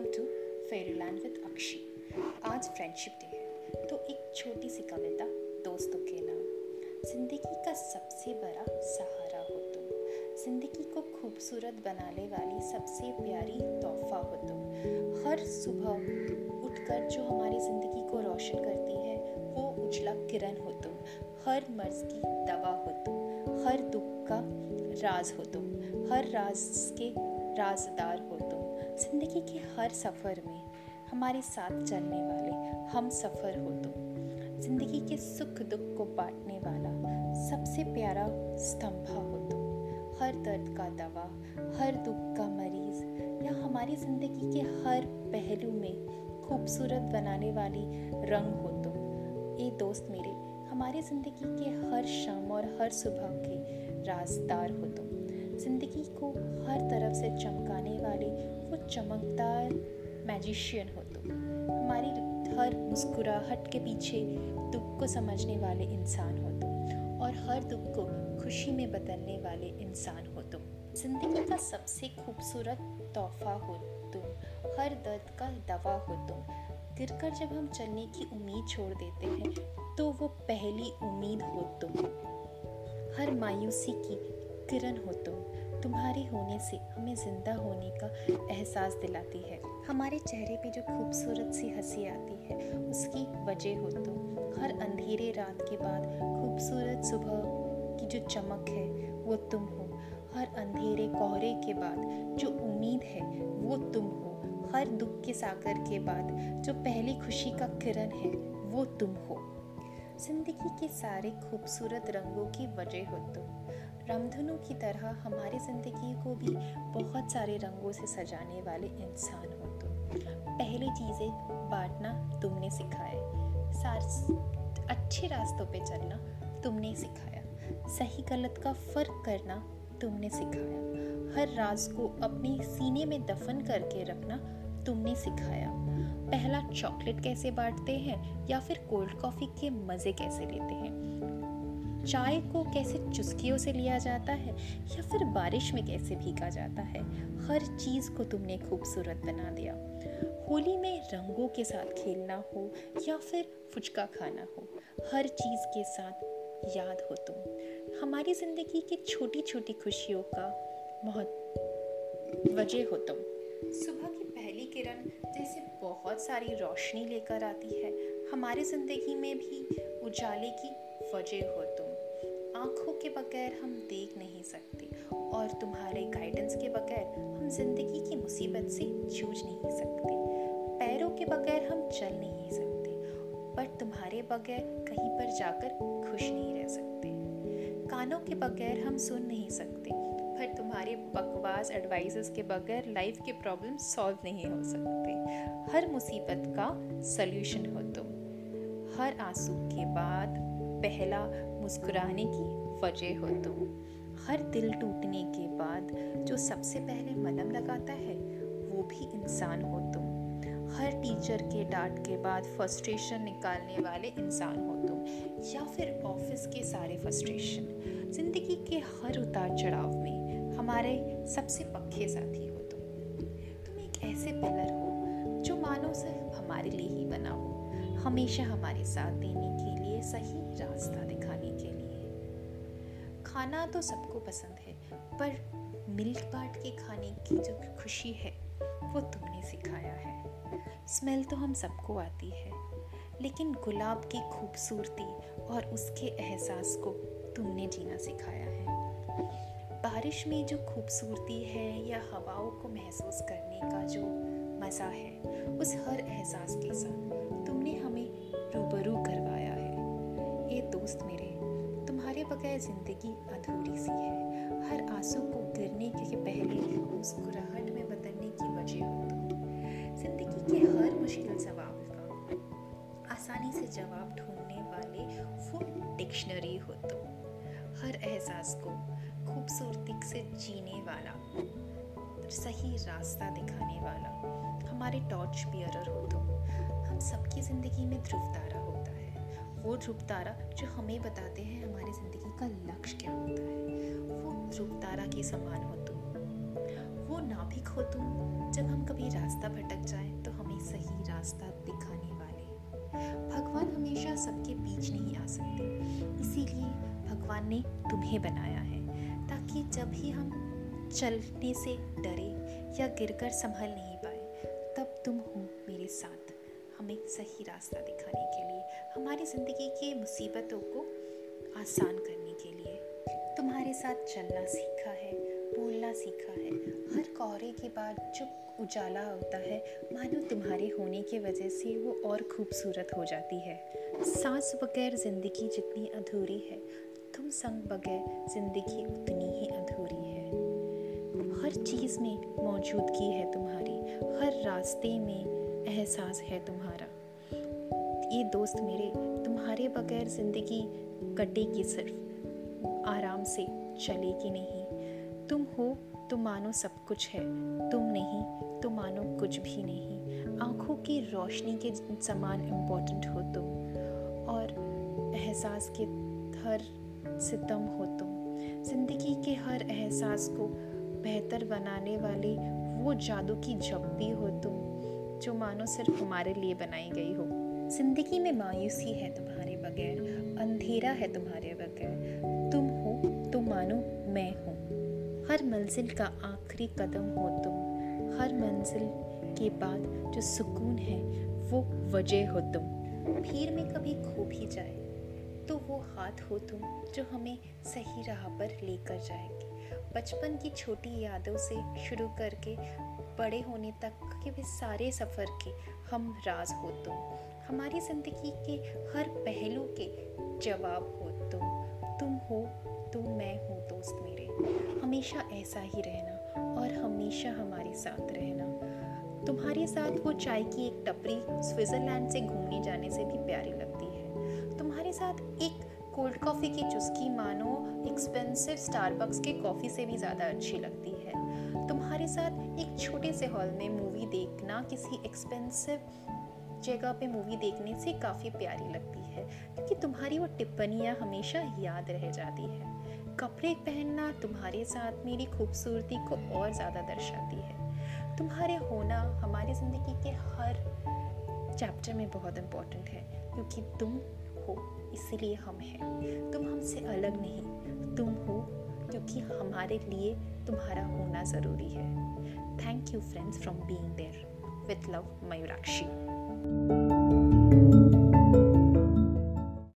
Welcome to fairyland with Akshi आज friendship day है तो एक छोटी सी कविता दोस्तों के नाम। ज़िंदगी का सबसे बड़ा सहारा हो तुम। ज़िंदगी को खूबसूरत बनाने वाली सबसे प्यारी तोहफा हो तुम। हर सुबह उठकर जो हमारी ज़िंदगी को रोशन करती है, वो उजला किरण हो तुम। हर मर्ज की दवा हो तुम। हर दुख का राज हो तुम। हर राज के राजदार हो तुम। ज़िंदगी के हर सफ़र में हमारे साथ चलने वाले हम सफ़र हो तो ज़िंदगी के सुख दुख को बांटने वाला सबसे प्यारा स्तंभा हो तो हर दर्द का दवा, हर दुख का मरीज़ या हमारी ज़िंदगी के हर पहलू में खूबसूरत बनाने वाली रंग हो तो ये दोस्त मेरे, हमारी ज़िंदगी के हर शाम और हर सुबह के राजदार हो तुम। ज़िंदगी को हर तरफ़ से चमकाने वाले वो चमकदार मैजिशियन हो तुम। हमारी हर मुस्कुराहट के पीछे दुख को समझने वाले इंसान हो तुम और हर दुख को खुशी में बदलने वाले इंसान हो तुम। ज़िंदगी का सबसे खूबसूरत तोहफा हो तुम। हर दर्द का दवा हो तुम। गिरकर जब हम चलने की उम्मीद छोड़ देते हैं तो वो पहली उम्मीद हो तुम। हर मायूसी की किरण हो तुम। तुम्हारे होने से हमें ज़िंदा होने का एहसास दिलाती है। हमारे चेहरे पे जो खूबसूरत सी हँसी आती है, उसकी वजह हो तुम। हर अंधेरे रात के बाद खूबसूरत सुबह की जो चमक है, वो तुम हो। हर अंधेरे कोहरे के बाद जो उम्मीद है, वो तुम हो। हर दुख के सागर के बाद जो पहली खुशी का किरण है, वो तुम हो। ज़िंदगी के सारे खूबसूरत रंगों की वजह हो तुम रामधनु की तरह हमारी ज़िंदगी को भी बहुत सारे रंगों से सजाने वाले इंसान हो तुम पहली चीज़ें बांटना तुमने सिखाया। सार अच्छे रास्तों पे चलना तुमने सिखाया। सही गलत का फ़र्क करना तुमने सिखाया। हर राज को अपने सीने में दफन करके रखना तुमने सिखाया। पहला चॉकलेट कैसे बांटते हैं या फिर कोल्ड कॉफ़ी के मज़े कैसे लेते हैं? चाय को कैसे चुस्कियों से लिया जाता है या फिर बारिश में कैसे भीगा जाता है? हर चीज़ को तुमने खूबसूरत बना दिया। होली में रंगों के साथ खेलना हो या फिर फुचका खाना हो, हर चीज़ के साथ याद हो तुम। हमारी ज़िंदगी की छोटी छोटी खुशियों का बहुत वजह हो तुम। सुबह की किरण जैसे बहुत सारी रोशनी लेकर आती है। हमारी ज़िंदगी में भी उजाले की वजह हो तुम। आँखों के बगैर हम देख नहीं सकते और तुम्हारे गाइडेंस के बगैर हम ज़िंदगी की मुसीबत से जूझ नहीं सकते। पैरों के बगैर हम चल नहीं सकते पर तुम्हारे बगैर कहीं पर जाकर खुश नहीं रह सकते। कानों के बगैर हम सुन नहीं सकते। पर तुम्हारे बकवास एडवाइसेस के बगैर लाइफ के प्रॉब्लम सॉल्व नहीं हो सकते। हर मुसीबत का सल्यूशन हो तुम। हर आँसू के बाद पहला मुस्कुराने की वजह हो तुम। हर दिल टूटने के बाद जो सबसे पहले मलम लगाता है, वो भी इंसान हो तुम। हर टीचर के डांट के बाद फ्रस्ट्रेशन निकालने वाले इंसान हो तुम। या फिर ऑफ़िस के सारे फ्रस्ट्रेशन ज़िंदगी के हर उतार चढ़ाव में हमारे सबसे पक्के साथी हो तुम। तुम एक ऐसे पिलर हो जो मानो सिर्फ़ हमारे लिए ही बना हो। हमेशा हमारे साथ देने के लिए, सही रास्ता दिखाने के लिए। खाना तो सबको पसंद है, पर मिल्क बाट के खाने की जो खुशी है, वो तुमने सिखाया है। स्मेल तो हम सबको आती है, लेकिन गुलाब की खूबसूरती और उसके एहसास को तुमने जीना सिखाया है। बारिश में जो खूबसूरती है या हवाओं को महसूस करने का जो मज़ा है, उस हर एहसास के साथ तुमने हमें रूबरू करवाया है। ये दोस्त मेरे, तुम्हारे बगैर ज़िंदगी अधूरी सी है। हर आँसू को गिरने के पहले मुस्कुराहट में बदलने की वजह हो तुम। ज़िंदगी के हर मुश्किल सवाल का आसानी से जवाब ढूँढने वाले वो डिक्शनरी हो तुम। हर एहसास को खूबसूरती से जीने वाला सही रास्ता दिखाने वाला, हमारे टॉर्च बियरर हो तो हम सबकी ज़िंदगी में ध्रुव तारा होता है। वो ध्रुव तारा जो हमें बताते हैं हमारी ज़िंदगी का लक्ष्य क्या होता है। वो ध्रुव तारा के समान हो तुम। वो नाभिक हो तुम। जब हम कभी रास्ता भटक जाए तो हमें सही रास्ता दिखाने वाले। भगवान हमेशा सबके बीच नहीं आ सकते। इसीलिए भगवान ने तुम्हें बनाया है। ताकि जब ही हम चलने से डरे या गिरकर संभल नहीं पाए, तब तुम हो मेरे साथ हमें सही रास्ता दिखाने के लिए, हमारी ज़िंदगी की मुसीबतों को आसान करने के लिए। तुम्हारे साथ चलना सीखा है, बोलना सीखा है। हर कोहरे के बाद जो उजाला होता है, मानो तुम्हारे होने की वजह से वो और खूबसूरत हो जाती है। सांस बगैर ज़िंदगी जितनी अधूरी है तुम संग बगैर ज़िंदगी उतनी ही अधूरी है। हर चीज़ में मौजूदगी है तुम्हारी, हर रास्ते में एहसास है तुम्हारा। ये दोस्त मेरे, तुम्हारे बगैर ज़िंदगी कटेगी सिर्फ़, आराम से चलेगी नहीं। तुम हो तो मानो सब कुछ है, तुम नहीं तो मानो कुछ भी नहीं। आँखों की रोशनी के समान इम्पोर्टेंट हो तुम, और एहसास के हर सितम हो तुम। ज़िंदगी के हर एहसास को बेहतर बनाने वाली वो जादू की जप्पी हो तुम, जो मानो सिर्फ़ हमारे लिए बनाई गई हो। ज़िंदगी में मायूसी है तुम्हारे बगैर, अंधेरा है तुम्हारे बगैर। तुम हो तो मानो मैं हूँ। हर मंजिल का आखिरी कदम हो तुम। हर मंजिल के बाद जो सुकून है, वो वजह हो तुम। भीड़ में कभी खो भी जाए तो वो हाथ हो तुम, जो हमें सही राह पर लेकर जाएगी। बचपन की छोटी यादों से शुरू करके, बड़े होने तक के वे सारे सफ़र के हम राज हो तुम। हमारी ज़िंदगी के हर पहलू के जवाब हो तुम। तुम हो तो मैं हूँ दोस्त मेरे। हमेशा ऐसा ही रहना और हमेशा हमारे साथ रहना। तुम्हारे साथ वो चाय की एक टपरी स्विट्ज़रलैंड से घूमने जाने से भी प्यारी लगती है। तुम्हारे साथ एक कोल्ड कॉफ़ी की चुस्की मानो एक्सपेंसिव स्टारबक्स के कॉफ़ी से भी ज़्यादा अच्छी लगती है। तुम्हारे साथ एक छोटे से हॉल में मूवी देखना, किसी एक्सपेंसिव जगह पे मूवी देखने से काफ़ी प्यारी लगती है, क्योंकि तुम्हारी वो टिप्पणियाँ हमेशा याद रह जाती है। कपड़े पहनना तुम्हारे साथ मेरी खूबसूरती को और ज़्यादा दर्शाती है। तुम्हारे होना हमारी ज़िंदगी के हर चैप्टर में बहुत इम्पोर्टेंट है, क्योंकि तुम हो। इसीलिए हम हैं। तुम हमसे अलग नहीं। तुम हो क्योंकि हमारे लिए तुम्हारा होना ज़रूरी है। Thank you friends from being there with love Mayurakshi